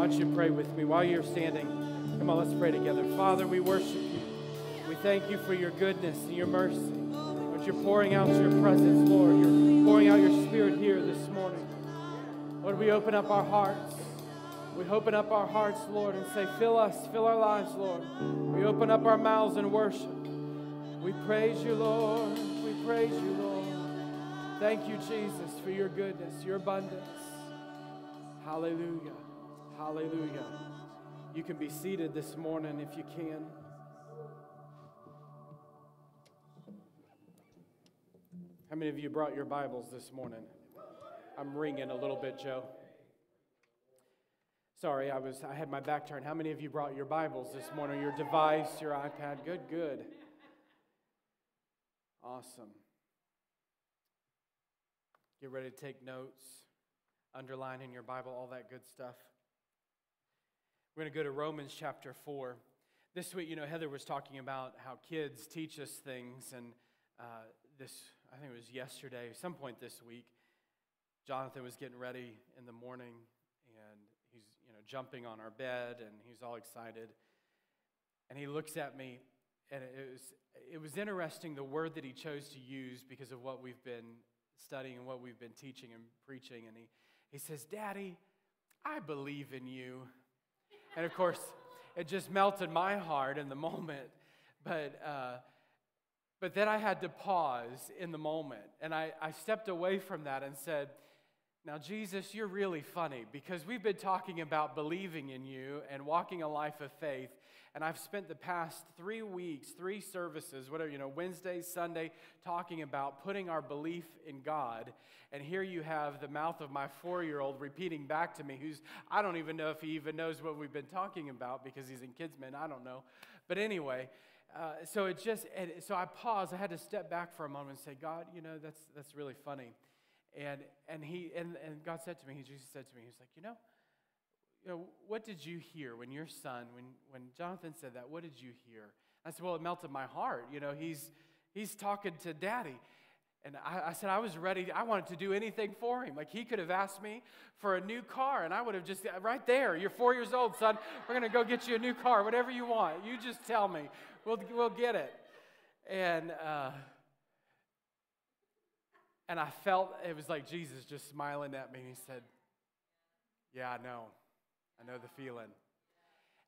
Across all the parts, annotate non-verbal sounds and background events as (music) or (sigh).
Why don't you pray with me while you're standing? Come on, let's pray together. Father, we worship you. We thank you for your goodness and your mercy. Lord, you're pouring out your presence, Lord. You're pouring out your spirit here this morning. Lord, we open up our hearts. We open up our hearts, Lord, and say, Fill us, fill our lives, Lord. We open up our mouths and worship. We praise you, Lord. We praise you, Lord. Thank you, Jesus, for your goodness, your abundance. Hallelujah. Hallelujah. You can be seated this morning if you can. How many of you brought your Bibles this morning? I'm ringing a little bit, Joe. Sorry, I was I had my back turned. How many of you brought your Bibles this morning? Your device, your iPad? Good, good. Awesome. Get ready to take notes, underline in your Bible, all that good stuff. We're going to go to Romans chapter 4. This week, you know, Heather was talking about how kids teach us things, and uh, this, I think it was yesterday, some point this week, Jonathan was getting ready in the morning, and he's, you know, jumping on our bed, and he's all excited. And he looks at me, and it was, it was interesting the word that he chose to use because of what we've been studying and what we've been teaching and preaching. And he, he says, Daddy, I believe in you. And of course, it just melted my heart in the moment. But, uh, but then I had to pause in the moment. And I, I stepped away from that and said, now, Jesus, you're really funny because we've been talking about believing in you and walking a life of faith. And I've spent the past three weeks, three services, whatever, you know, Wednesday, Sunday, talking about putting our belief in God. And here you have the mouth of my four year old repeating back to me, who's, I don't even know if he even knows what we've been talking about because he's in Kidsman. I don't know. But anyway, uh, so it just, so I paused. I had to step back for a moment and say, God, you know, that's, that's really funny. And, and, he, and, and God said to me, He Jesus said to me, He's like, you know, you know, what did you hear when your son, when, when Jonathan said that, what did you hear? I said, well, it melted my heart. You know, he's, he's talking to daddy. And I, I, said, I was ready. I wanted to do anything for him. Like he could have asked me for a new car, and I would have just, right there, you're four years old, son. We're going to go get you a new car, whatever you want. You just tell me. We'll, we'll get it. And, uh, and I felt it was like Jesus just smiling at me. And he said, Yeah, I know. I know the feeling.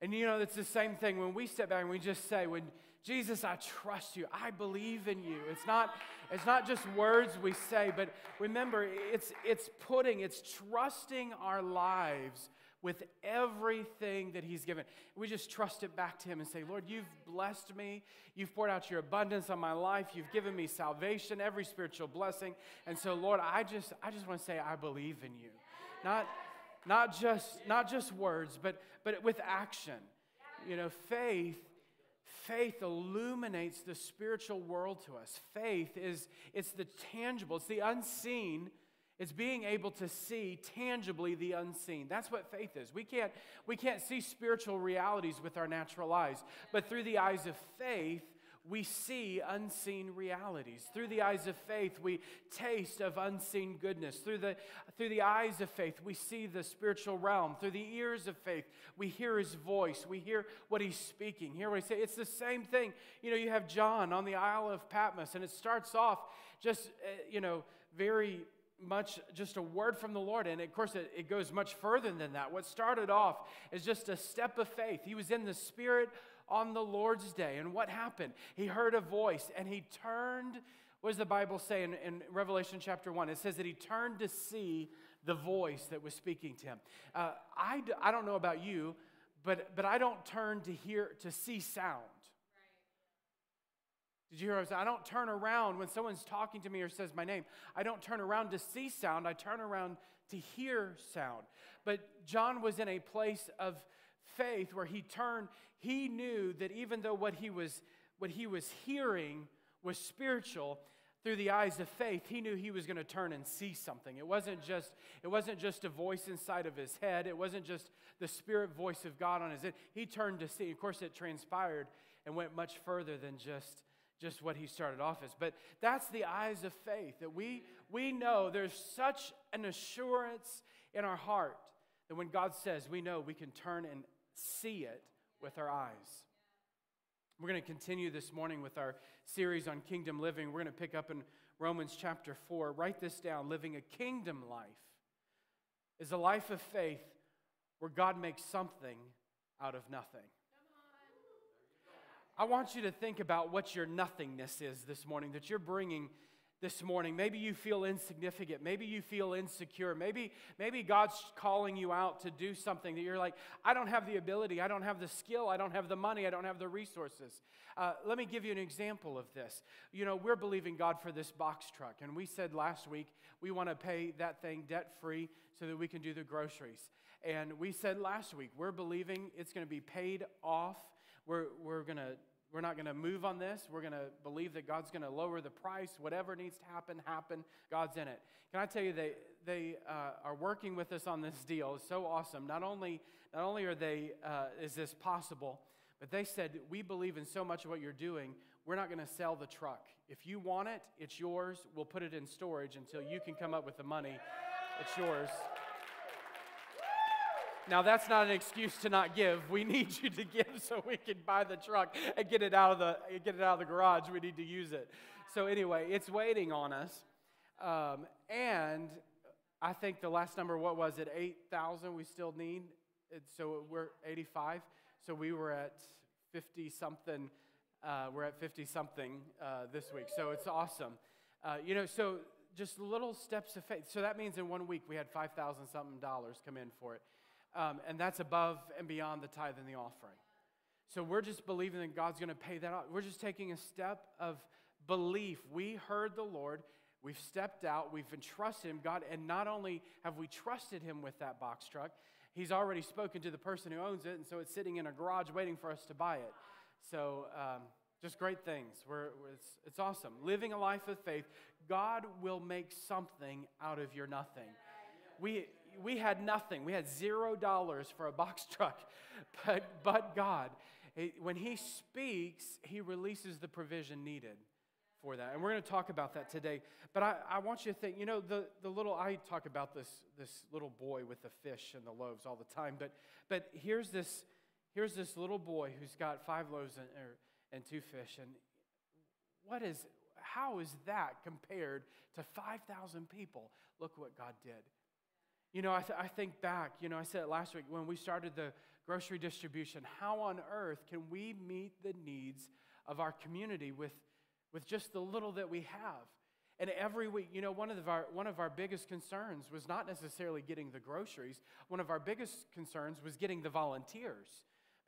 And you know, it's the same thing when we step back and we just say, when Jesus, I trust you. I believe in you. It's not, it's not just words we say, but remember, it's, it's putting, it's trusting our lives with everything that He's given. We just trust it back to Him and say, Lord, you've blessed me. You've poured out your abundance on my life. You've given me salvation, every spiritual blessing. And so, Lord, I just, I just want to say, I believe in you. Not, not, just, not just words, but, but with action. You know, faith faith illuminates the spiritual world to us faith is it's the tangible it's the unseen it's being able to see tangibly the unseen. That's what faith is. We can't, we can't see spiritual realities with our natural eyes, but through the eyes of faith, we see unseen realities. Through the eyes of faith, we taste of unseen goodness. Through the, through the eyes of faith, we see the spiritual realm. Through the ears of faith, we hear his voice. We hear what he's speaking. Hear what he say. It's the same thing. You know, you have John on the Isle of Patmos, and it starts off just, uh, you know, very much just a word from the Lord. And of course, it, it, goes much further than that. What started off is just a step of faith. He was in the Spirit on the Lord's day. And what happened? He heard a voice and he turned. What does the Bible say in, in Revelation chapter 1? It says that he turned to see the voice that was speaking to him. Uh, I, I don't know about you, but, but I don't turn to hear, to see sound. Did you hear what I was saying? I don't turn around when someone's talking to me or says my name. I don't turn around to see sound. I turn around to hear sound. But John was in a place of faith where he turned, he knew that even though what he was what he was hearing was spiritual, through the eyes of faith he knew he was going to turn and see something. It wasn't just it wasn't just a voice inside of his head. It wasn't just the spirit voice of god on his head. He turned to see. Of course it transpired and went much further than just just what he started off as. But that's the eyes of faith that we, we know there's such an assurance in our heart that when God says, we know we can turn and see it with our eyes. We're going to continue this morning with our series on kingdom living. We're going to pick up in Romans chapter 4. Write this down living a kingdom life is a life of faith where God makes something out of nothing. I want you to think about what your nothingness is this morning, that you're bringing this morning. Maybe you feel insignificant. Maybe you feel insecure. Maybe, maybe God's calling you out to do something that you're like, I don't have the ability. I don't have the skill. I don't have the money. I don't have the resources. Uh, let me give you an example of this. You know, we're believing God for this box truck. And we said last week we want to pay that thing debt free so that we can do the groceries. And we said last week we're believing it's going to be paid off. We're, we're going to we're not going to move on this. We're going to believe that God's going to lower the price. Whatever needs to happen, happen. God's in it. Can I tell you, they, they uh, are working with us on this deal. It's so awesome. Not only, not only are they, uh, is this possible, but they said, We believe in so much of what you're doing, we're not going to sell the truck. If you want it, it's yours. We'll put it in storage until you can come up with the money. It's yours. Now, that's not an excuse to not give. We (laughs) need you to give so we can buy the truck and get it out of the, get it out of the garage. We need to use it. So, anyway, it's waiting on us. Um, and I think the last number, what was it, 8,000 we still need? so we're 85. So we were at 50 something. Uh, we're at 50 something uh, this week. So it's awesome. Uh, you know, so just little steps of faith. So that means in one week we had 5,000 something dollars come in for it. Um, and that's above and beyond the tithe and the offering. So we're just believing that God's going to pay that off. We're just taking a step of belief. We heard the Lord. We've stepped out. We've entrusted Him, God. And not only have we trusted Him with that box truck, He's already spoken to the person who owns it. And so it's sitting in a garage waiting for us to buy it. So um, just great things. We're, it's, it's awesome. Living a life of faith, God will make something out of your nothing. We, we had nothing. We had zero dollars for a box (laughs) truck. But, but God, eh, when He speaks, He releases the provision needed for that. And we're going to talk about that today. But I, I want you to think, you know, the, the little, I talk about this, this little boy with the fish and the loaves all the time. But, but here's, this, here's this little boy who's got five loaves and, or, and two fish. And what is, how is that compared to 5,000 people? Look what God did. You know, I, th- I think back, you know, I said last week when we started the grocery distribution. How on earth can we meet the needs of our community with, with just the little that we have? And every week, you know, one of, our, one of our biggest concerns was not necessarily getting the groceries. One of our biggest concerns was getting the volunteers.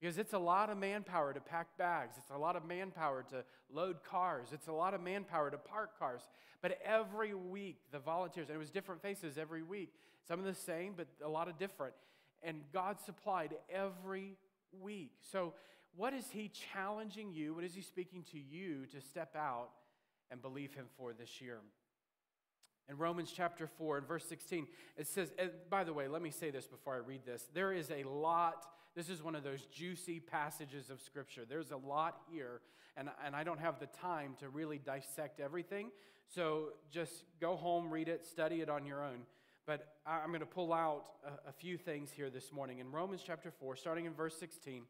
Because it's a lot of manpower to pack bags. It's a lot of manpower to load cars. It's a lot of manpower to park cars. But every week, the volunteers, and it was different faces every week, some of the same, but a lot of different. And God supplied every week. So, what is He challenging you? What is He speaking to you to step out and believe Him for this year? In Romans chapter 4 and verse 16, it says, by the way, let me say this before I read this. There is a lot, this is one of those juicy passages of Scripture. There's a lot here, and, and I don't have the time to really dissect everything. So just go home, read it, study it on your own. But I'm going to pull out a, a few things here this morning. In Romans chapter 4, starting in verse 16,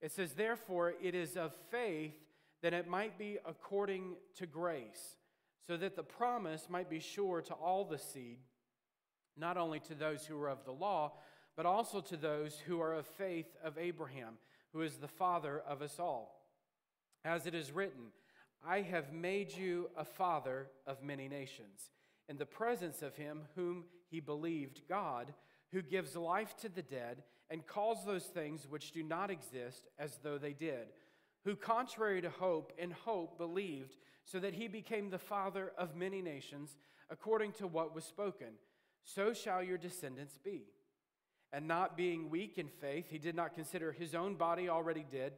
it says, Therefore, it is of faith that it might be according to grace, so that the promise might be sure to all the seed, not only to those who are of the law, but also to those who are of faith of Abraham, who is the father of us all. As it is written, I have made you a father of many nations in the presence of him whom he believed, God, who gives life to the dead and calls those things which do not exist as though they did, who, contrary to hope, in hope believed, so that he became the father of many nations, according to what was spoken. So shall your descendants be. And not being weak in faith, he did not consider his own body already dead,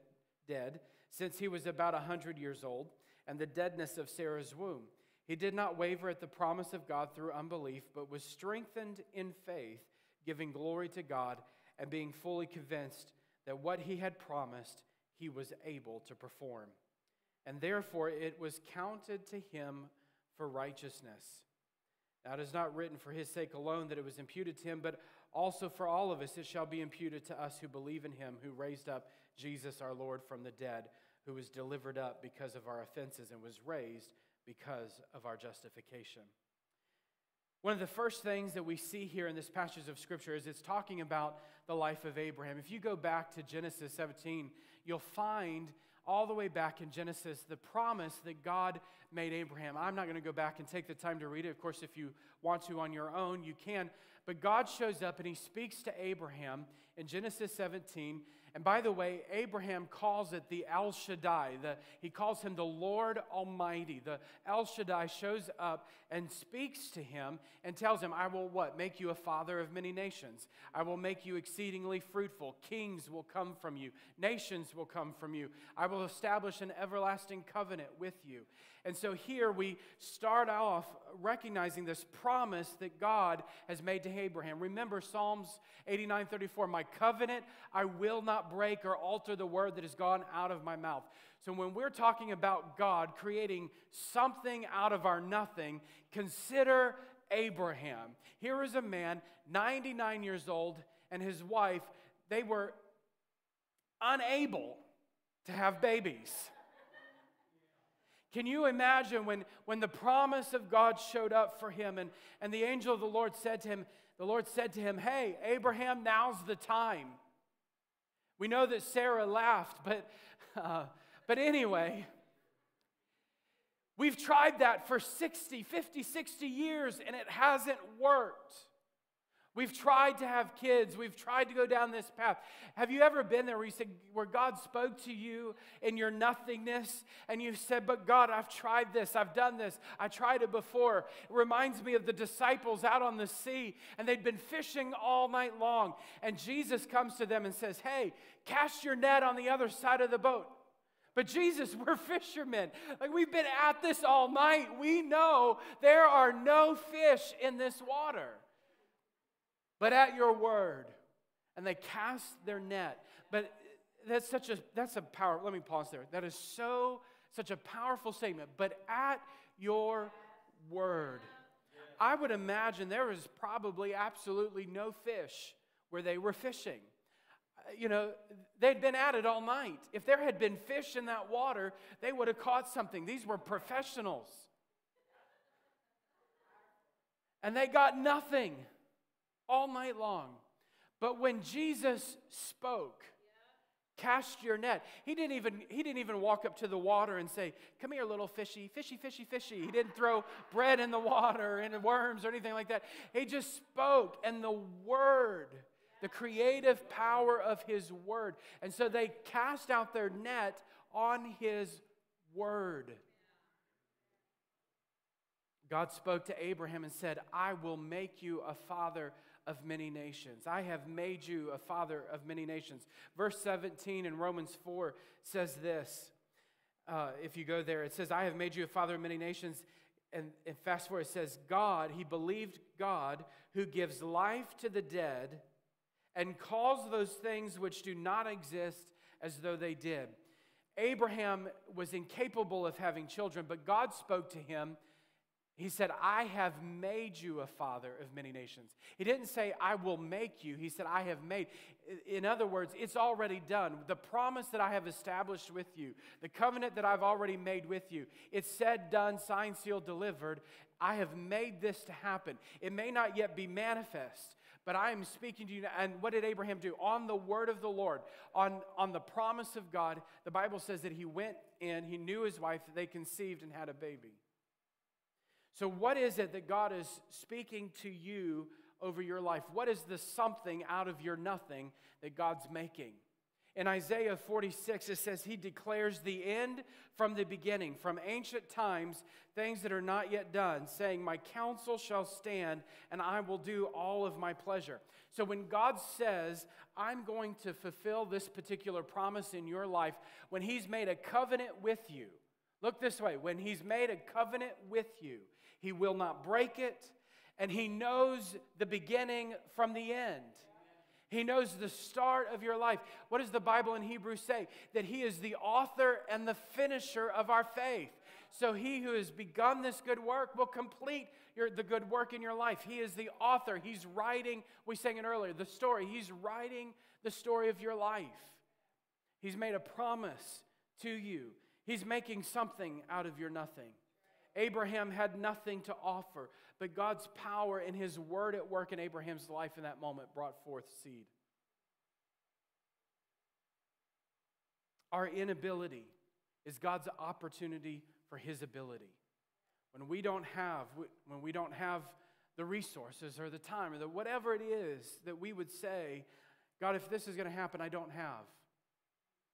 dead since he was about a hundred years old, and the deadness of Sarah's womb. He did not waver at the promise of God through unbelief, but was strengthened in faith, giving glory to God and being fully convinced that what he had promised he was able to perform. And therefore it was counted to him for righteousness. Now it is not written for his sake alone that it was imputed to him, but also for all of us it shall be imputed to us who believe in him who raised up Jesus our Lord from the dead, who was delivered up because of our offenses and was raised because of our justification. One of the first things that we see here in this passage of Scripture is it's talking about the life of Abraham. If you go back to Genesis 17, you'll find all the way back in Genesis the promise that God made Abraham. I'm not going to go back and take the time to read it. Of course, if you want to on your own, you can. But God shows up and he speaks to Abraham in Genesis 17 and by the way, Abraham calls it the El Shaddai. The, he calls him the Lord Almighty. The El Shaddai shows up and speaks to him and tells him, I will what? Make you a father of many nations. I will make you exceedingly fruitful. Kings will come from you, nations will come from you. I will establish an everlasting covenant with you. And so here we start off recognizing this promise that God has made to Abraham. Remember Psalms 89 34, my covenant I will not break or alter the word that has gone out of my mouth. So when we're talking about God creating something out of our nothing, consider Abraham. Here is a man, 99 years old, and his wife, they were unable to have babies. Can you imagine when, when the promise of God showed up for him and, and the angel of the Lord said to him, the Lord said to him, Hey, Abraham, now's the time. We know that Sarah laughed, but, (laughs) uh, but anyway, we've tried that for 60, 50, 60 years and it hasn't worked. We've tried to have kids. We've tried to go down this path. Have you ever been there where you said, where God spoke to you in your nothingness and you said, But God, I've tried this. I've done this. I tried it before. It reminds me of the disciples out on the sea and they'd been fishing all night long. And Jesus comes to them and says, Hey, cast your net on the other side of the boat. But Jesus, (laughs) we're fishermen. Like we've been at this all night. We know there are no fish in this water but at your word. And they cast their net. But that's such a that's a power. Let me pause there. That is so such a powerful statement. But at your word. I would imagine there was probably absolutely no fish where they were fishing. Uh, you know, they'd been at it all night. If there had been fish in that water, they would have caught something. These were professionals. And they got nothing all night long. But when Jesus spoke, cast your net. He didn't even he didn't even walk up to the water and say, "Come here, little fishy, fishy, fishy, fishy." He didn't throw bread in the water and worms or anything like that. He just spoke, and the word, the creative power of his word, and so they cast out their net on his word. God spoke to Abraham and said, "I will make you a father of many nations. I have made you a father of many nations. Verse 17 in Romans 4 says this. Uh, if you go there, it says, I have made you a father of many nations. And, and fast forward, it says, God, he believed God who gives life to the dead and calls those things which do not exist as though they did. Abraham was incapable of having children, but God spoke to him he said, I have made you a father of many nations. He didn't say, I will make you. He said, I have made. In other words, it's already done. The promise that I have established with you, the covenant that I've already made with you, it's said, done, signed, sealed, delivered. I have made this to happen. It may not yet be manifest, but I am speaking to you. And what did Abraham do? On the word of the Lord, on, on the promise of God, the Bible says that he went in, he knew his wife, they conceived and had a baby. So, what is it that God is speaking to you over your life? What is the something out of your nothing that God's making? In Isaiah 46, it says, He declares the end from the beginning, from ancient times, things that are not yet done, saying, My counsel shall stand, and I will do all of my pleasure. So when God says, I'm going to fulfill this particular promise in your life, when He's made a covenant with you, look this way, when He's made a covenant with you, he will not break it, and He knows the beginning from the end. He knows the start of your life. What does the Bible in Hebrews say? That He is the author and the finisher of our faith. So he who has begun this good work will complete your, the good work in your life. He is the author. He's writing, we sang it earlier, the story. He's writing the story of your life. He's made a promise to you. He's making something out of your nothing. Abraham had nothing to offer, but God's power and his word at work in Abraham's life in that moment brought forth seed. Our inability is God's opportunity for his ability. When we don't have when we don't have the resources or the time or the whatever it is that we would say, God, if this is going to happen, I don't have.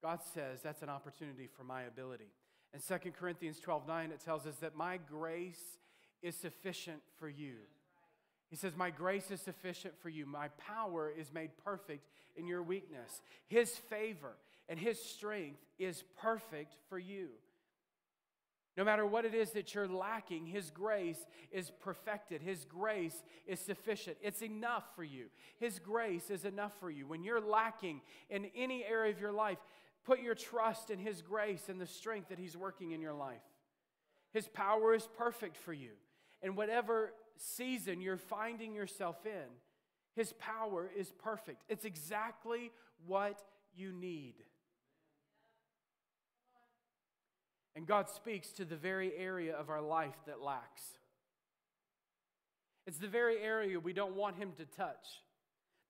God says that's an opportunity for my ability. In 2 Corinthians 12 9, it tells us that my grace is sufficient for you. He says, My grace is sufficient for you. My power is made perfect in your weakness. His favor and His strength is perfect for you. No matter what it is that you're lacking, His grace is perfected. His grace is sufficient. It's enough for you. His grace is enough for you. When you're lacking in any area of your life, put your trust in His grace and the strength that He's working in your life. His power is perfect for you. And whatever season you're finding yourself in, His power is perfect. It's exactly what you need. And God speaks to the very area of our life that lacks. It's the very area we don't want Him to touch.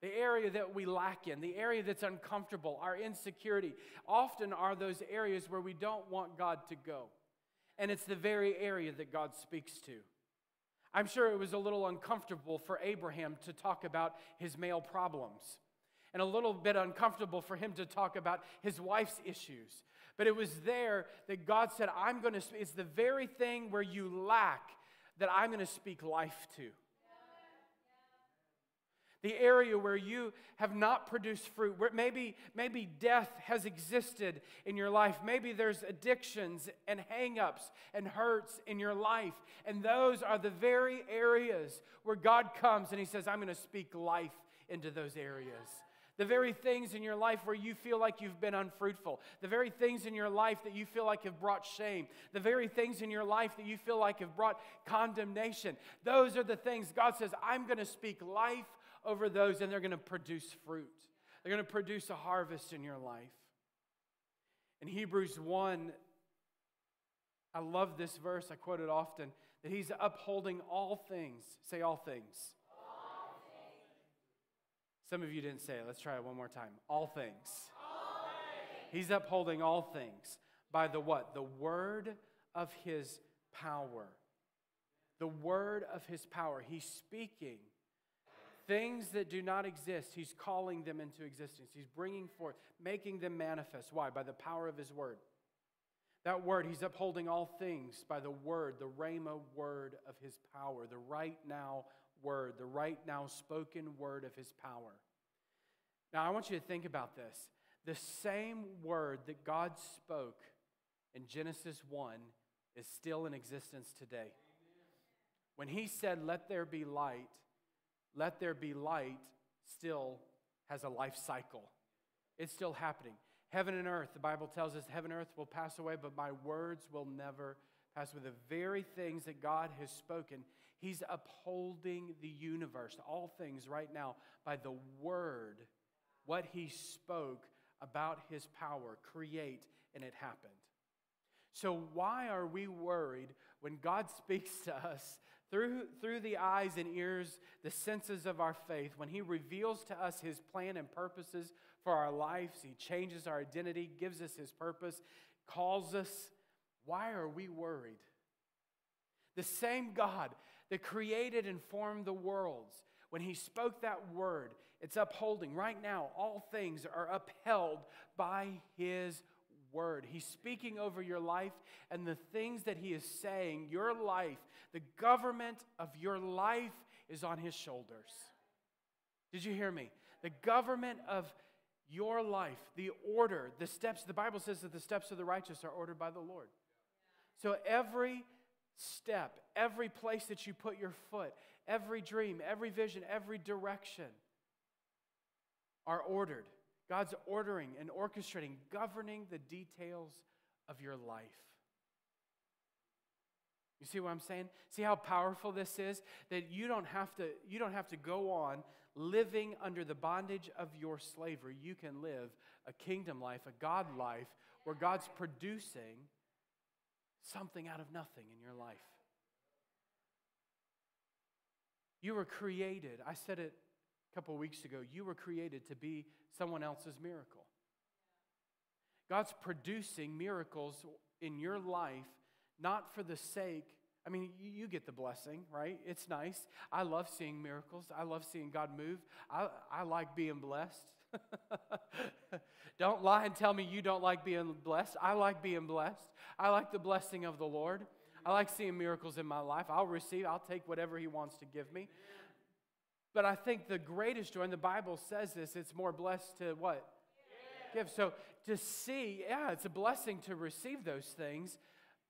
The area that we lack in, the area that's uncomfortable, our insecurity, often are those areas where we don't want God to go. And it's the very area that God speaks to. I'm sure it was a little uncomfortable for Abraham to talk about his male problems, and a little bit uncomfortable for him to talk about his wife's issues. But it was there that God said, I'm going to, it's the very thing where you lack that I'm going to speak life to. The area where you have not produced fruit, where maybe, maybe death has existed in your life. Maybe there's addictions and hangups and hurts in your life. And those are the very areas where God comes and He says, I'm going to speak life into those areas the very things in your life where you feel like you've been unfruitful, the very things in your life that you feel like have brought shame, the very things in your life that you feel like have brought condemnation. Those are the things God says, I'm going to speak life over those, and they're going to produce fruit. They're going to produce a harvest in your life. In Hebrews 1, I love this verse, I quote it often, that He's upholding all things. Say all things some of you didn't say it. Let's try it one more time. All things. All things. He's upholding all things by the what? The word of his power. The word of his power. He's speaking things that do not exist. He's calling them into existence. He's bringing forth, making them manifest. Why? By the power of his word. That word, he's upholding all things by the word, the Rhema word of his power, the right now word, the right now spoken word of his power. Now, I want you to think about this. The same word that God spoke in Genesis 1 is still in existence today. When he said, Let there be light, let there be light still has a life cycle. It's still happening. Heaven and earth, the Bible tells us, heaven and earth will pass away, but my words will never pass away. The very things that God has spoken, He's upholding the universe, all things right now, by the word, what He spoke about His power, create, and it happened. So, why are we worried when God (laughs) speaks to us through, through the eyes and ears, the senses of our faith, when He reveals to us His plan and purposes for our lives? He changes our identity, gives us His purpose, calls us. Why are we worried? The same God that created and formed the worlds, when he spoke that word, it's upholding. Right now, all things are upheld by his word. He's speaking over your life, and the things that he is saying, your life, the government of your life is on his shoulders. Did you hear me? The government of your life, the order, the steps, the Bible says that the steps of the righteous are ordered by the Lord. So every step, every place that you put your foot, every dream, every vision, every direction are ordered. God's ordering and orchestrating, governing the details of your life. You see what I'm saying? See how powerful this is? That you don't have to, you don't have to go on living under the bondage of your slavery. You can live a kingdom life, a God life, where God's producing something out of nothing in your life. You were created, I said it a couple weeks ago, you were created to be someone else's miracle. God's producing miracles in your life not for the sake I mean, you, get the blessing, right? It's nice. I love seeing miracles. I love seeing God move. I, I like being blessed. (laughs) don't lie and tell me you don't like being blessed. I like being blessed. I like the blessing of the Lord. I like seeing miracles in my life. I'll receive, I'll take whatever He wants to give me. But I think the greatest joy, and the Bible says this, it's more blessed to what? Give. So to see, yeah, it's a blessing to receive those things,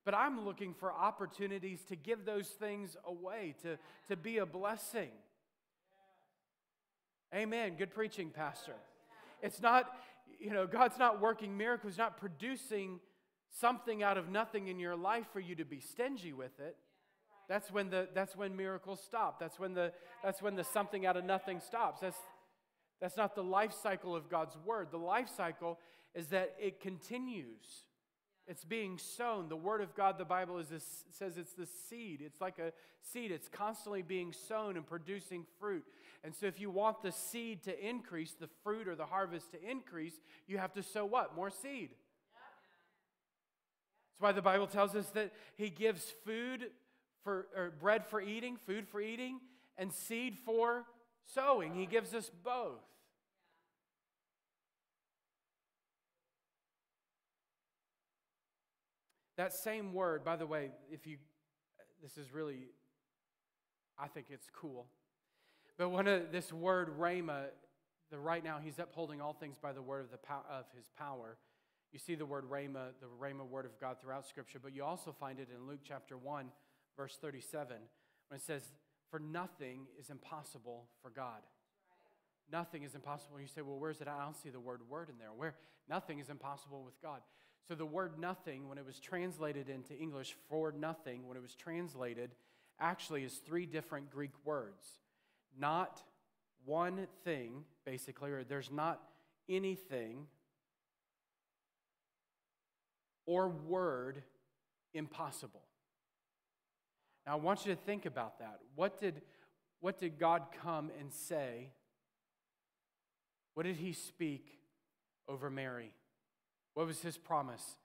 but I'm looking for opportunities to give those things away, to, to be a blessing. Amen. Good preaching, Pastor. It's not, you know, God's not working miracles, not producing something out of nothing in your life for you to be stingy with it. That's when the that's when miracles stop. That's when the that's when the something out of nothing stops. That's that's not the life cycle of God's word. The life cycle is that it continues. It's being sown. The word of God, the Bible is this, says it's the seed. It's like a seed. It's constantly being sown and producing fruit. And so if you want the seed to increase, the fruit or the harvest to increase, you have to sow what? More seed. That's why the Bible tells us that he gives food for or bread for eating, food for eating, and seed for sowing. He gives us both. That same word, by the way, if you, this is really, I think it's cool. But one of this word, rhema, the right now he's upholding all things by the word of, the pow- of his power. You see the word rhema, the rhema word of God throughout Scripture, but you also find it in Luke chapter 1, verse 37, when it says, For nothing is impossible for God. Nothing is impossible. You say, Well, where's it? I don't see the word word in there. Where? Nothing is impossible with God. So the word nothing, when it was translated into English for nothing, when it was translated, actually is three different Greek words. Not one thing, basically, or there's not anything or word impossible. Now I want you to think about that. What did, what did God come and say? What did he speak over Mary? What was his promise?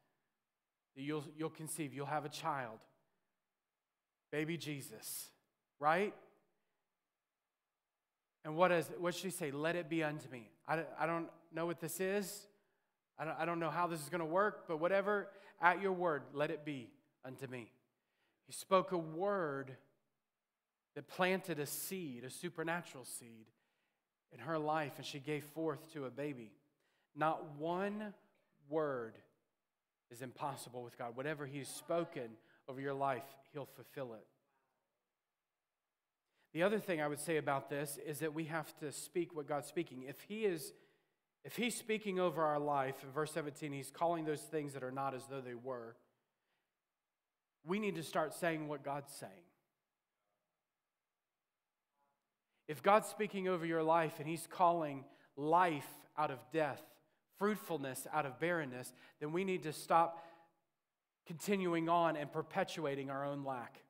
That you'll, you'll conceive, you'll have a child. Baby Jesus, right? And what, is, what should he say? Let it be unto me. I, I don't know what this is. I don't, I don't know how this is going to work, but whatever, at your word, let it be unto me. He spoke a word that planted a seed, a supernatural seed, in her life, and she gave forth to a baby. Not one word is impossible with God. Whatever He's spoken over your life, He'll fulfill it. The other thing I would say about this is that we have to speak what God's speaking. If He is if he's speaking over our life, in verse 17, he's calling those things that are not as though they were, we need to start saying what God's saying. If God's speaking over your life and he's calling life out of death, fruitfulness out of barrenness, then we need to stop continuing on and perpetuating our own lack.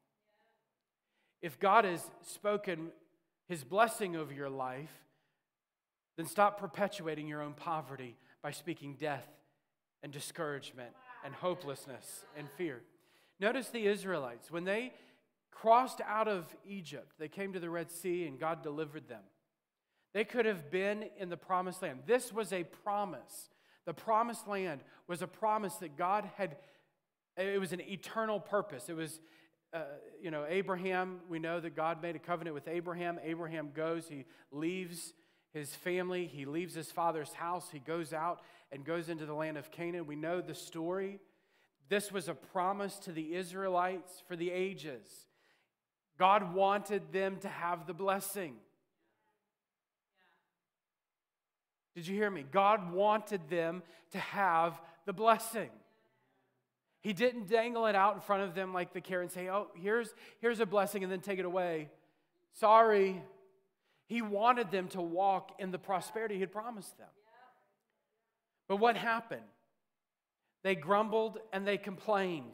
If God has spoken his blessing over your life, then stop perpetuating your own poverty by speaking death and discouragement and hopelessness and fear. Notice the Israelites, when they crossed out of Egypt, they came to the Red Sea and God delivered them. They could have been in the promised land. This was a promise. The promised land was a promise that God had, it was an eternal purpose. It was, uh, you know, Abraham, we know that God made a covenant with Abraham. Abraham goes, he leaves his family, he leaves his father's house, he goes out and goes into the land of Canaan. We know the story. This was a promise to the Israelites for the ages. God wanted them to have the blessing. Did you hear me? God wanted them to have the blessing. He didn't dangle it out in front of them like the carrot and say, Oh, here's, here's a blessing and then take it away. Sorry. He wanted them to walk in the prosperity he had promised them. But what happened? They grumbled and they complained.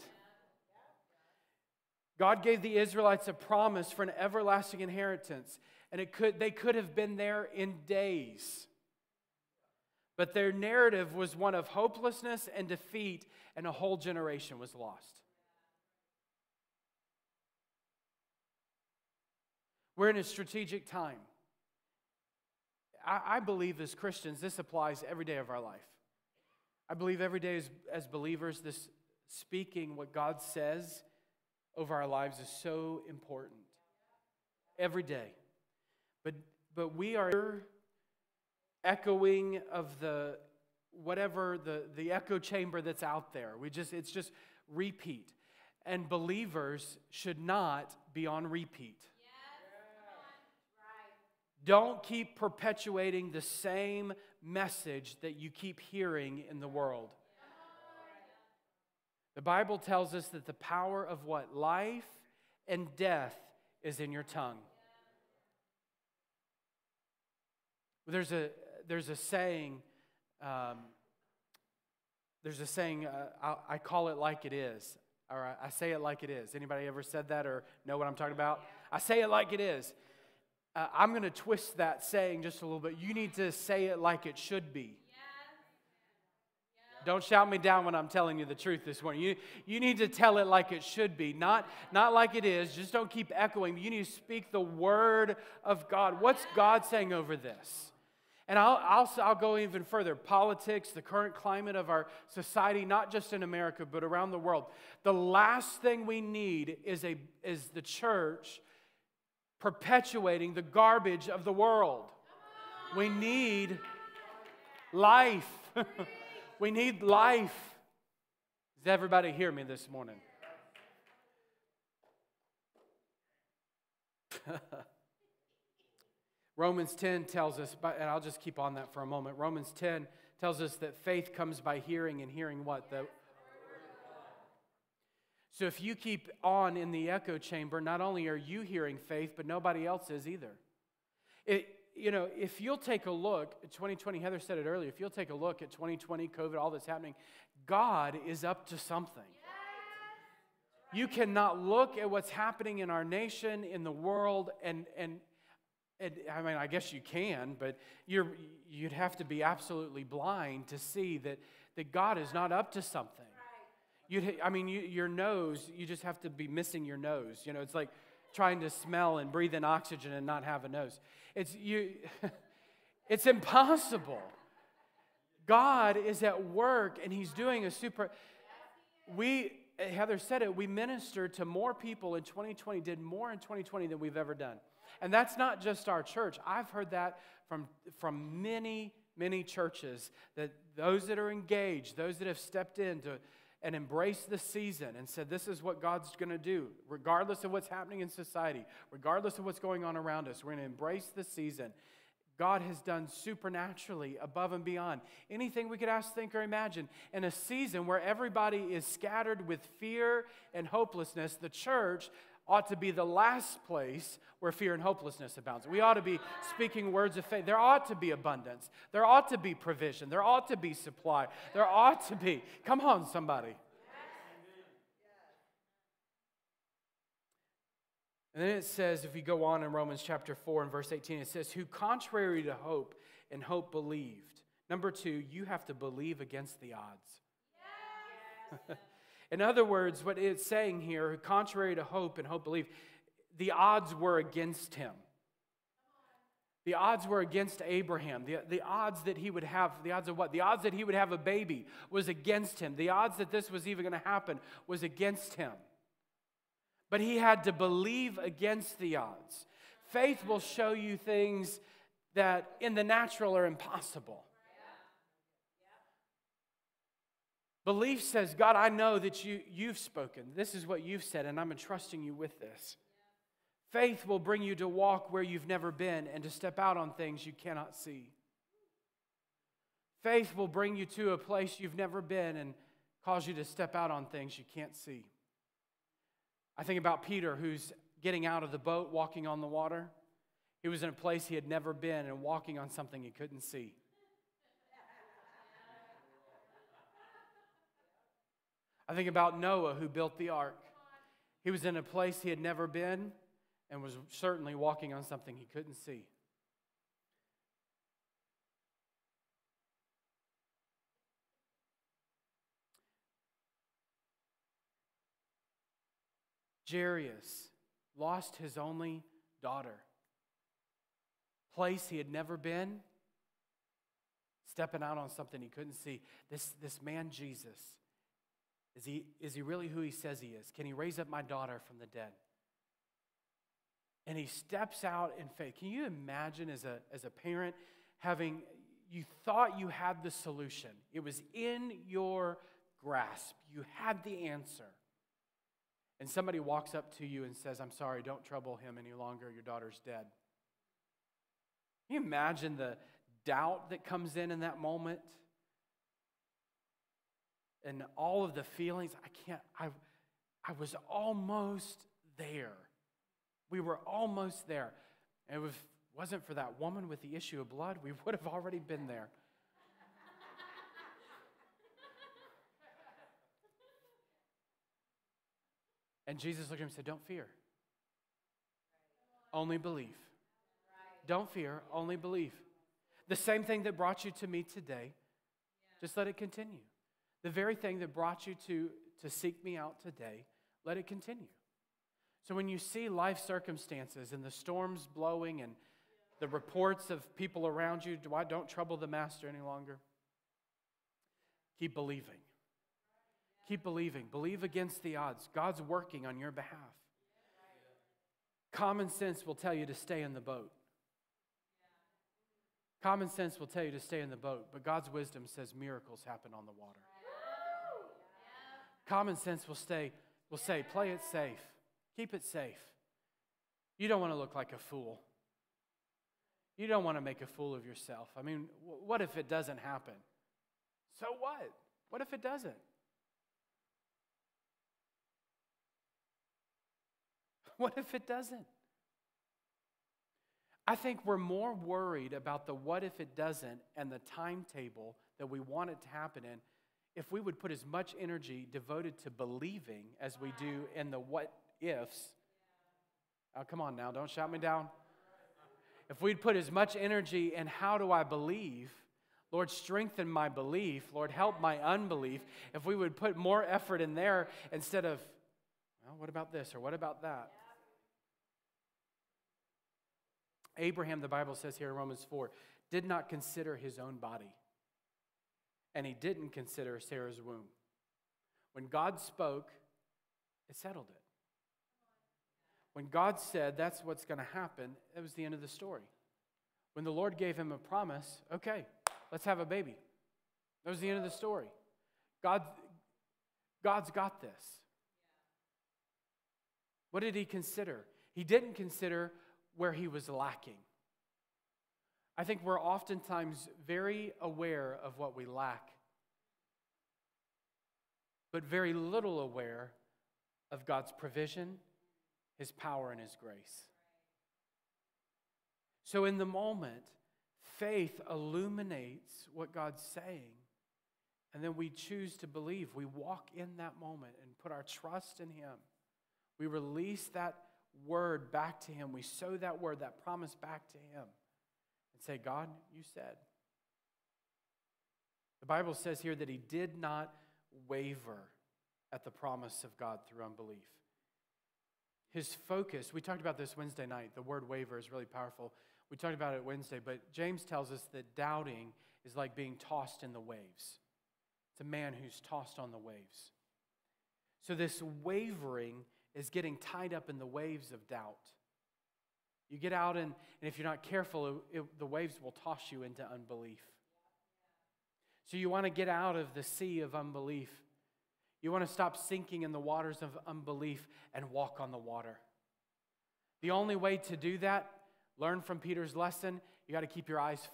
God gave the Israelites a promise for an everlasting inheritance, and it could, they could have been there in days. But their narrative was one of hopelessness and defeat, and a whole generation was lost. We're in a strategic time. I, I, believe as Christians, this applies every day of our life. I believe every day as, as believers, this speaking what God says over our lives is so important. Every day. But, but we are echoing of the whatever the, the echo chamber that's out there. We just it's just repeat. And believers should not be on repeat. Don't keep perpetuating the same message that you keep hearing in the world. The Bible tells us that the power of what? Life and death is in your tongue. There's a, there's a saying, um, there's a saying, uh, I, I, call it like it is, or I, I say it like it is. Anybody ever said that or know what I'm talking about? I say it like it is. Uh, I'm going to twist that saying just a little bit. You need to say it like it should be. Don't shout me down when I'm telling you the truth this morning. You, you need to tell it like it should be, not, not like it is. Just don't keep echoing. You need to speak the word of God. What's God saying over this? And I'll, I'll, I'll go even further. Politics, the current climate of our society, not just in America, but around the world. The last thing we need is, a, is the church perpetuating the garbage of the world. We need life. (laughs) We need life. Does everybody hear me this morning? (laughs) Romans 10 tells us, and I'll just keep on that for a moment. Romans 10 tells us that faith comes by hearing, and hearing what? The, so if you keep on in the echo chamber, not only are you hearing faith, but nobody else is either. It, you know, if you'll take a look at 2020, Heather said it earlier, if you'll take a look at 2020, COVID, all that's happening, God is up to something. You cannot look at what's happening in our nation, in the world, and, and, and I mean, I guess you can, but you're, you'd have to be absolutely blind to see that, that God is not up to something. You'd, I mean, you, your nose, you just have to be missing your nose. You know, it's like trying to smell and breathe in oxygen and not have a nose. It's, you, (laughs) it's impossible. God is at work and He's doing a super. We, Heather said it, we ministered to more people in 2020, did more in 2020 than we've ever done. And that's not just our church. I've heard that from, from many, many churches that those that are engaged, those that have stepped into and embraced the season and said, This is what God's going to do, regardless of what's happening in society, regardless of what's going on around us. We're going to embrace the season. God has done supernaturally above and beyond anything we could ask, think, or imagine. In a season where everybody is scattered with fear and hopelessness, the church ought to be the last place where fear and hopelessness abounds. We ought to be speaking words of faith. There ought to be abundance. There ought to be provision. There ought to be supply. There ought to be. Come on, somebody. And then it says, if we go on in Romans chapter 4 and verse 18, it says, Who contrary to hope and hope believed. Number two, you have to believe against the odds. Yes. In other words, what it's saying here, contrary to hope and hope belief, the odds were against him. The odds were against Abraham. The, the odds that he would have, the odds of what? The odds that he would have a baby was against him. The odds that this was even going to happen was against him. But he had to believe against the odds. Faith will show you things that in the natural are impossible. Belief says, God, I know that you, you've spoken. This is what you've said, and I'm entrusting you with this. Faith will bring you to walk where you've never been and to step out on things you cannot see. Faith will bring you to a place you've never been and cause you to step out on things you can't see. I think about Peter, who's getting out of the boat, walking on the water. He was in a place he had never been and walking on something he couldn't see. I think about Noah, who built the ark. He was in a place he had never been and was certainly walking on something he couldn't see. Jairus lost his only daughter. Place he had never been, stepping out on something he couldn't see. This, this man, Jesus, is he, is he really who he says he is? Can he raise up my daughter from the dead? And he steps out in faith. Can you imagine as a, as a parent having, you thought you had the solution, it was in your grasp, you had the answer. And somebody walks up to you and says, I'm sorry, don't trouble him any longer, your daughter's dead. Can you imagine the doubt that comes in in that moment? And all of the feelings. I can't, I, I was almost there. We were almost there. And if it wasn't for that woman with the issue of blood, we would have already been there. And Jesus looked at him and said, Don't fear. Only believe. Don't fear, only believe. The same thing that brought you to me today, just let it continue. The very thing that brought you to, to seek me out today, let it continue. So when you see life circumstances and the storms blowing and the reports of people around you, I don't trouble the master any longer. Keep believing. Keep believing. Believe against the odds. God's working on your behalf. Common sense will tell you to stay in the boat. Common sense will tell you to stay in the boat, but God's wisdom says miracles happen on the water. Common sense will, stay, will say, play it safe, keep it safe. You don't want to look like a fool. You don't want to make a fool of yourself. I mean, what if it doesn't happen? So what? What if it doesn't? (laughs) What if it doesn't? I think we're more worried about the what if it doesn't and the timetable that we want it to happen in if we would put as much energy devoted to believing as we do in the what ifs. Oh, come on now, don't shout me down. If we'd put as much energy in how do I believe, Lord, strengthen my belief, Lord, help my unbelief, if we would put more effort in there instead of, well, what about this or what about that? Abraham, the Bible says here in Romans 4, did not consider his own body and he didn't consider Sarah's womb. When God spoke, it settled it. When God said that's what's going to happen, it was the end of the story. When the Lord gave him a promise, okay, let's have a baby. That was the end of the story. God, God's got this. What did he consider? He didn't consider where he was lacking. I think we're oftentimes very aware of what we lack, but very little aware of God's provision, His power, and His grace. So, in the moment, faith illuminates what God's saying, and then we choose to believe. We walk in that moment and put our trust in Him. We release that word back to Him. We sow that word, that promise back to Him say, God, you said. The Bible says here that he did not waver at the promise of God through unbelief. His focus, we talked about this Wednesday night. The word waver is really powerful. We talked about it Wednesday, but James tells us that doubting is like being tossed in the waves. It's a man who's tossed on the waves. So, this wavering is getting tied up in the waves of doubt. You get out, and, and if you're not careful, it, it, the waves will toss you into unbelief. So you want to get out of the sea of unbelief. You want to stop sinking in the waters of unbelief and walk on the water. The only way to do that, learn from Peter's lesson, you got to keep your eyes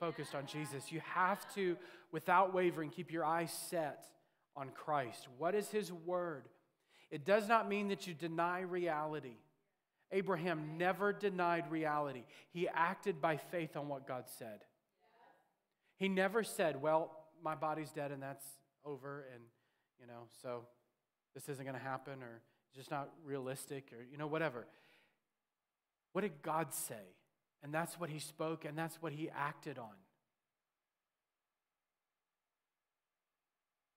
focused on Jesus. You have to, without wavering, keep your eyes set on Christ. What is His word? It does not mean that you deny reality. Abraham never denied reality, he acted by faith on what God said. He never said, Well, my body's dead and that's over, and, you know, so this isn't going to happen, or just not realistic, or, you know, whatever. What did God say? And that's what he spoke, and that's what he acted on.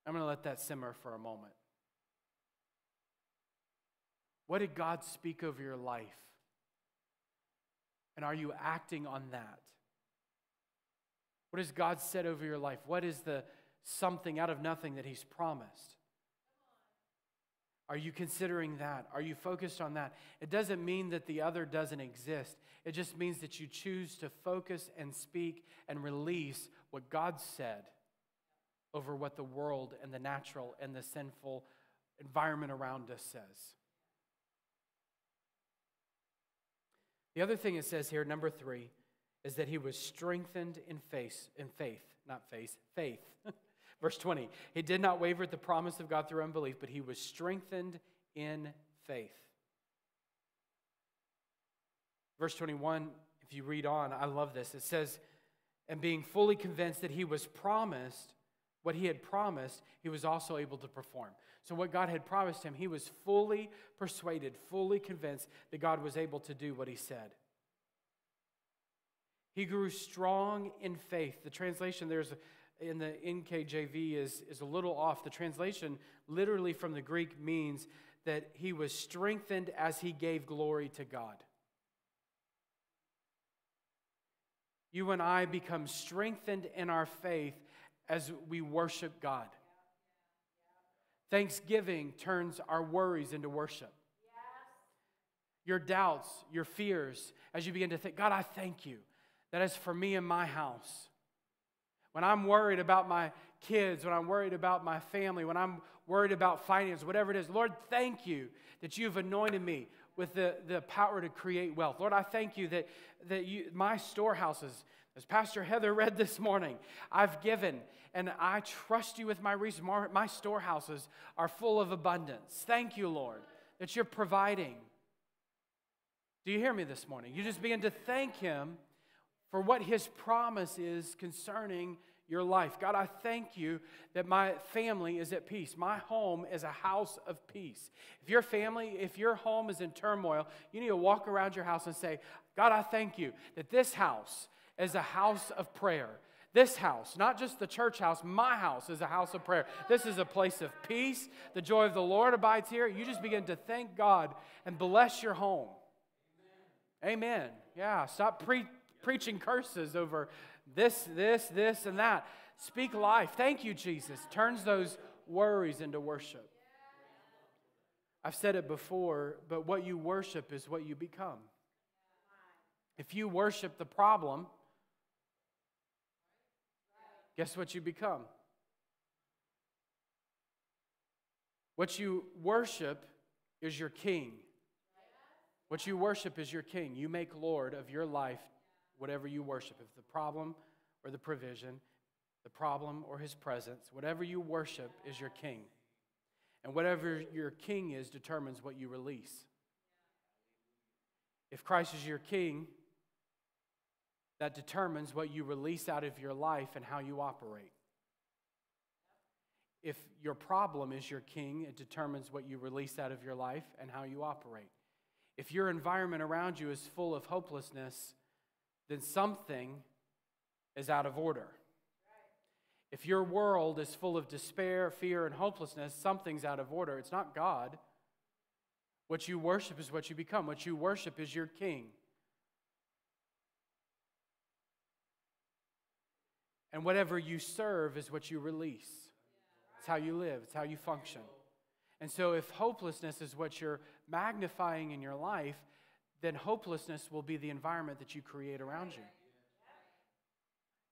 I'm going to let that simmer for a moment. What did God speak over your life? And are you acting on that? What has God said over your life? What is the something out of nothing that He's promised? Are you considering that? Are you focused on that? It doesn't mean that the other doesn't exist. It just means that you choose to focus and speak and release what God said over what the world and the natural and the sinful environment around us says. The other thing it says here, number three, is that he was strengthened in faith, in faith, not faith, faith. (laughs) Verse 20, he did not waver at the promise of God through unbelief, but he was strengthened in faith. Verse 21, if you read on, I love this. It says, and being fully convinced that he was promised, what he had promised, he was also able to perform. So, what God had promised him, he was fully persuaded, fully convinced that God was able to do what he said. He grew strong in faith. The translation there's in the NKJV is, is a little off. The translation, literally from the Greek, means that he was strengthened as he gave glory to God. You and I become strengthened in our faith as we worship God. Thanksgiving turns our worries into worship. Your doubts, your fears, as you begin to think, God, I thank you that is for me and my house. When I'm worried about my kids, when I'm worried about my family, when I'm worried about finance, whatever it is, Lord, thank you that you've anointed me with the, the power to create wealth. Lord, I thank you that, that you, my storehouses, as Pastor Heather read this morning, I've given and I trust you with my resources. My storehouses are full of abundance. Thank you, Lord, that you're providing. Do you hear me this morning? You just begin to thank Him for what His promise is concerning your life. God, I thank you that my family is at peace. My home is a house of peace. If your family, if your home is in turmoil, you need to walk around your house and say, God, I thank you that this house is a house of prayer. This house, not just the church house, my house is a house of prayer. This is a place of peace. The joy of the Lord abides here. You just begin to thank God and bless your home. Amen. Amen. Yeah, stop pre- preaching curses over this, this, this, and that. Speak life. Thank you, Jesus. Turns those worries into worship. I've said it before, but what you worship is what you become. If you worship the problem, guess what you become? What you worship is your king. What you worship is your king. You make Lord of your life whatever you worship. If the problem or the provision, the problem or his presence, whatever you worship is your king. And whatever your king is determines what you release. If Christ is your king, that determines what you release out of your life and how you operate. If your problem is your king, it determines what you release out of your life and how you operate. If your environment around you is full of hopelessness, then something is out of order. If your world is full of despair, fear, and hopelessness, something's out of order. It's not God. What you worship is what you become. What you worship is your king. And whatever you serve is what you release. It's how you live, it's how you function. And so, if hopelessness is what you're magnifying in your life, then hopelessness will be the environment that you create around you.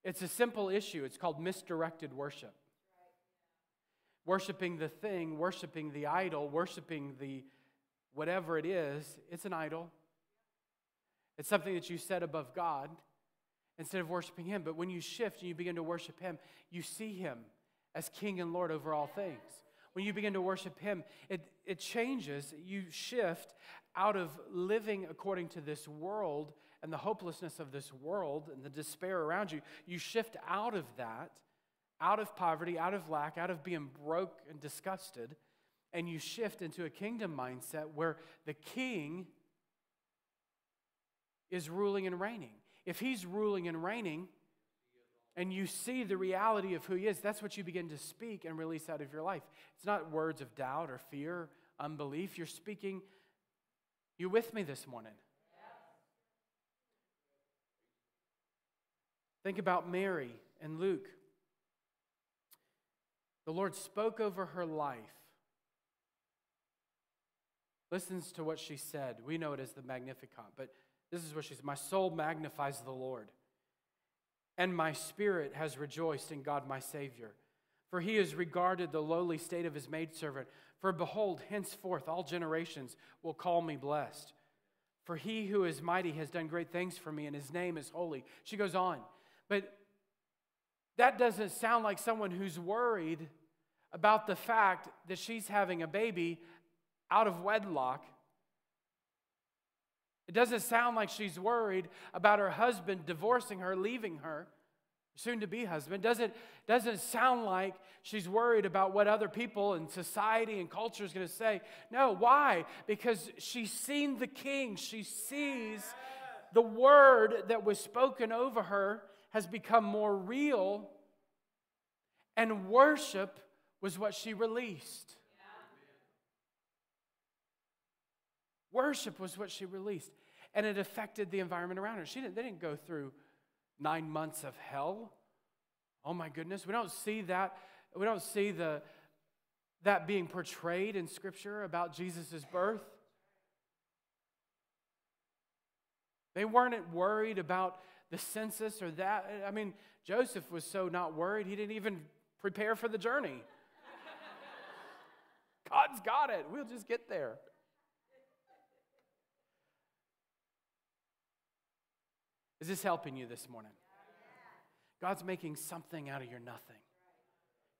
It's a simple issue. It's called misdirected worship. Worshiping the thing, worshiping the idol, worshiping the whatever it is, it's an idol. It's something that you set above God instead of worshiping Him. But when you shift and you begin to worship Him, you see Him as King and Lord over all things. When you begin to worship Him, it, it changes. You shift out of living according to this world and the hopelessness of this world and the despair around you. You shift out of that, out of poverty, out of lack, out of being broke and disgusted, and you shift into a kingdom mindset where the king is ruling and reigning. If he's ruling and reigning, and you see the reality of who he is, that's what you begin to speak and release out of your life. It's not words of doubt or fear, unbelief. You're speaking. You with me this morning? Think about Mary and Luke. The Lord spoke over her life. Listens to what she said. We know it as the Magnificat, but this is what she said My soul magnifies the Lord and my spirit has rejoiced in God my Savior. For he has regarded the lowly state of his maidservant. For behold, henceforth all generations will call me blessed. For he who is mighty has done great things for me, and his name is holy. She goes on. But that doesn't sound like someone who's worried about the fact that she's having a baby out of wedlock it doesn't sound like she's worried about her husband divorcing her, leaving her, soon to be husband. Doesn't, doesn't sound like she's worried about what other people and society and culture is going to say. No, why? Because she's seen the king. She sees the word that was spoken over her has become more real, and worship was what she released. Worship was what she released. And it affected the environment around her. She didn't, they didn't go through nine months of hell. Oh my goodness. We don't see that. We don't see the, that being portrayed in Scripture about Jesus' birth. They weren't worried about the census or that. I mean, Joseph was so not worried, he didn't even prepare for the journey. (laughs) God's got it. We'll just get there. Is this helping you this morning? God's making something out of your nothing.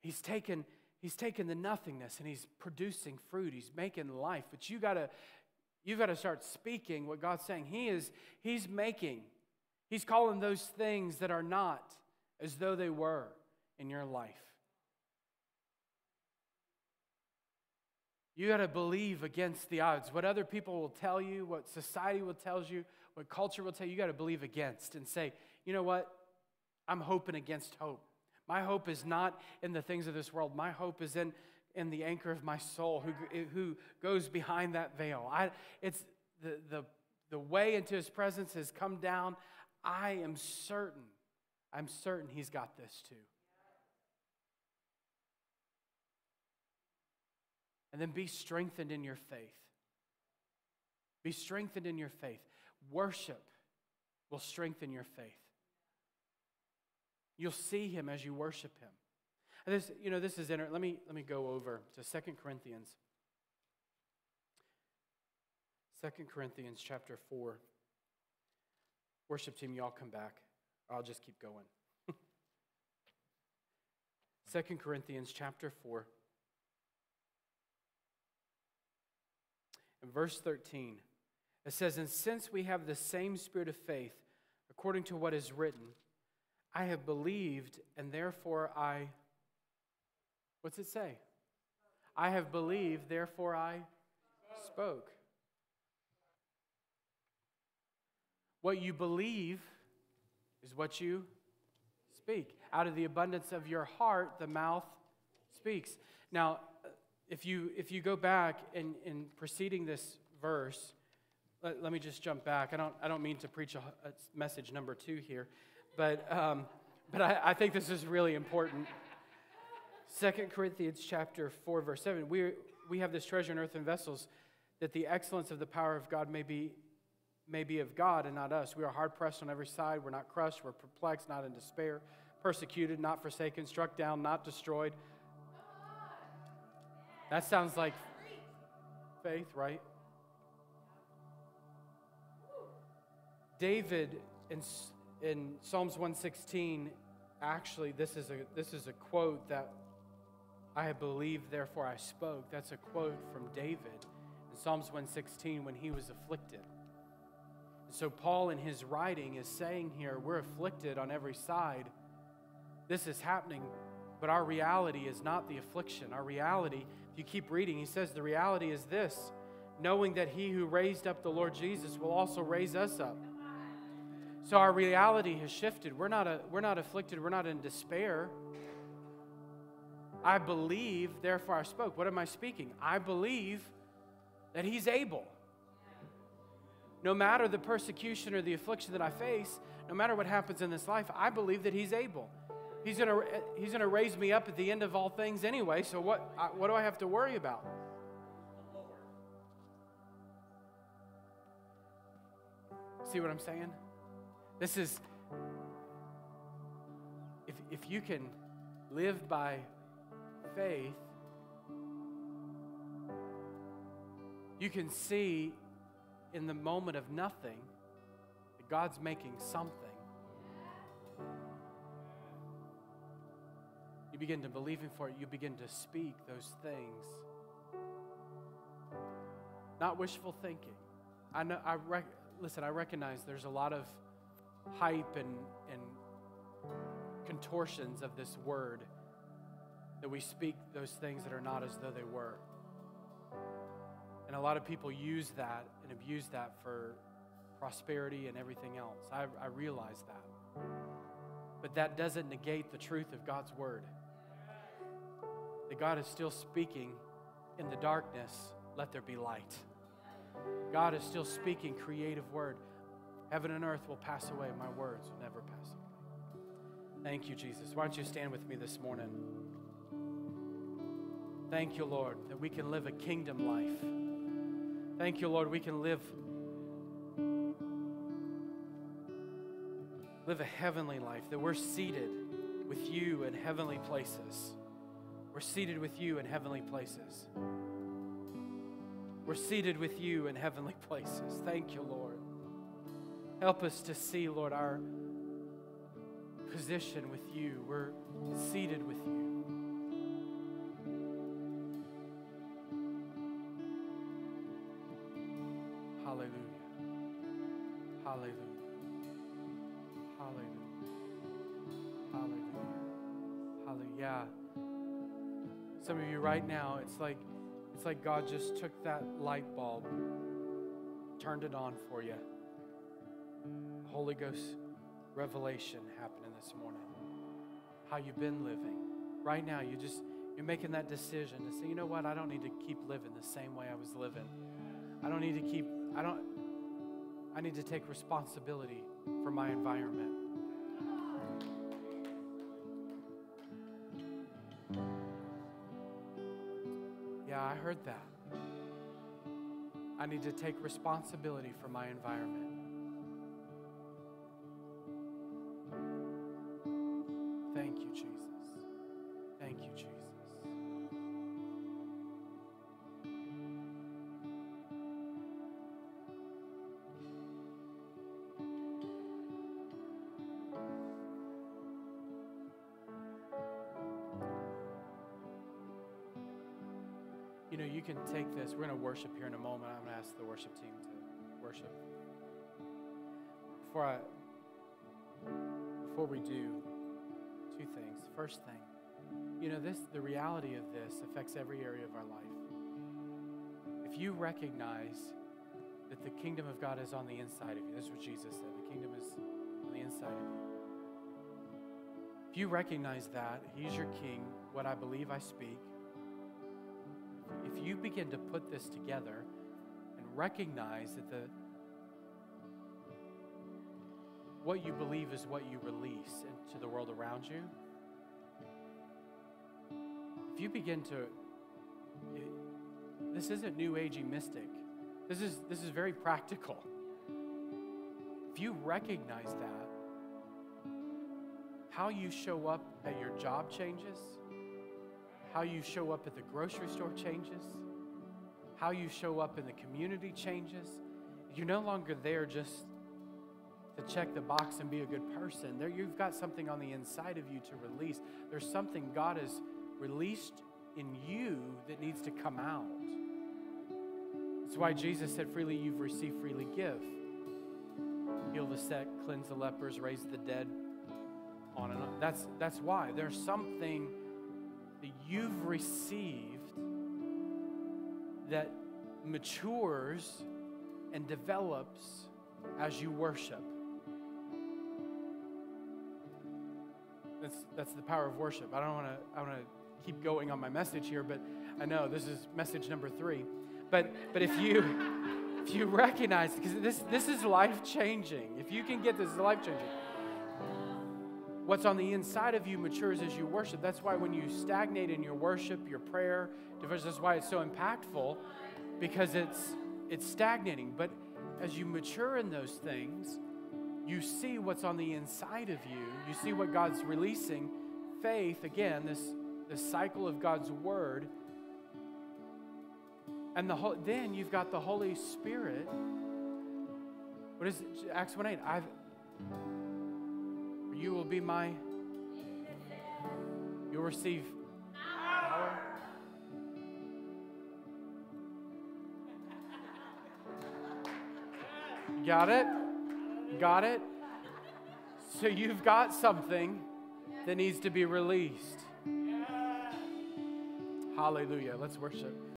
He's taken, he's taken the nothingness and he's producing fruit. He's making life. But you gotta, you gotta start speaking what God's saying. He is, he's making, he's calling those things that are not as though they were in your life. You got to believe against the odds. What other people will tell you, what society will tell you, what culture will tell you, you got to believe against and say, you know what? I'm hoping against hope. My hope is not in the things of this world. My hope is in, in the anchor of my soul who, who goes behind that veil. I, it's the, the, the way into his presence has come down. I am certain, I'm certain he's got this too. And then be strengthened in your faith. Be strengthened in your faith. Worship will strengthen your faith. You'll see him as you worship him. And this, you know, this is inter- let me let me go over to Second Corinthians. Second Corinthians chapter 4. Worship team, y'all come back. I'll just keep going. (laughs) Second Corinthians chapter 4. And verse 13. It says, And since we have the same spirit of faith, according to what is written, I have believed, and therefore I. What's it say? I have believed, therefore I spoke. What you believe is what you speak. Out of the abundance of your heart, the mouth speaks. Now, if you, if you go back in, in preceding this verse, let, let, me just jump back. I don't, I don't mean to preach a, a message number two here, but, um, but I, I think this is really important. Second Corinthians chapter 4, verse 7. We, we have this treasure in earthen vessels that the excellence of the power of God may be, may be of God and not us. We are hard pressed on every side. We're not crushed. We're perplexed, not in despair. Persecuted, not forsaken. Struck down, not destroyed. That sounds like faith, right? David in, in Psalms 116, actually, this is, a, this is a quote that I believe, therefore I spoke. That's a quote from David in Psalms 116 when he was afflicted. So, Paul, in his writing, is saying here, we're afflicted on every side. This is happening, but our reality is not the affliction. Our reality, if you keep reading, he says the reality is this knowing that he who raised up the Lord Jesus will also raise us up. So, our reality has shifted. We're not, a, we're not afflicted, we're not in despair. I believe, therefore I spoke. What am I speaking? I believe that he's able no matter the persecution or the affliction that I face, no matter what happens in this life, I believe that He's able. He's going to he's gonna raise me up at the end of all things anyway, so what, what do I have to worry about? See what I'm saying? This is, if, if you can live by faith, you can see in the moment of nothing that God's making something. You begin to believe Him for it, you begin to speak those things. Not wishful thinking. I know, I rec- listen, I recognize there's a lot of hype and, and contortions of this word that we speak those things that are not as though they were. And a lot of people use that and abuse that for prosperity and everything else. I, I realize that. But that doesn't negate the truth of God's word. That God is still speaking in the darkness, let there be light. God is still speaking creative word. Heaven and earth will pass away, my words will never pass away. Thank you, Jesus. Why don't you stand with me this morning? Thank you, Lord, that we can live a kingdom life. Thank you, Lord, we can live live a heavenly life, that we're seated with you in heavenly places. We're seated with you in heavenly places. We're seated with you in heavenly places. Thank you, Lord. Help us to see, Lord, our position with you. We're seated with you. Hallelujah. Hallelujah. Hallelujah. Hallelujah. Hallelujah. Yeah. Some of you right now, it's like it's like God just took that light bulb, turned it on for you. Holy Ghost revelation happening this morning. How you've been living. Right now, you just you're making that decision to say, you know what, I don't need to keep living the same way I was living. I don't need to keep, I don't, I need to take responsibility for my environment. Yeah, I heard that. I need to take responsibility for my environment. Thank you, Jesus. Thank you, Jesus. you know, you can take this. We're going to worship here in a moment. I'm going to ask the worship team to worship. Before I, before we do, two things. First thing, you know, this the reality of this affects every area of our life. If you recognize that the kingdom of God is on the inside of you, this is what Jesus said. The kingdom is on the inside of you. If you recognize that, He's your King, what I believe I speak if you begin to put this together and recognize that the what you believe is what you release into the world around you, if you begin to this isn't new agey mystic. This is this is very practical. If you recognize that, how you show up at your job changes how you show up at the grocery store changes. How you show up in the community changes. You're no longer there just to check the box and be a good person. There, you've got something on the inside of you to release. There's something God has released in you that needs to come out. That's why Jesus said, freely you've received, freely give. Heal the sick, cleanse the lepers, raise the dead, on and on. That's, that's why. There's something that you've received that matures and develops as you worship. That's, that's the power of worship. I don't want to I want to keep going on my message here, but I know this is message number three. But but if you (laughs) if you recognize because this this is life changing. If you can get this, it's life changing. What's on the inside of you matures as you worship. That's why when you stagnate in your worship, your prayer, that's why it's so impactful, because it's it's stagnating. But as you mature in those things, you see what's on the inside of you. You see what God's releasing. Faith, again, this, this cycle of God's word. And the whole, then you've got the Holy Spirit. What is it? Acts 1 8? I've, you will be my, you'll receive got it? Got it? So you've got something that needs to be released. Hallelujah. Let's worship.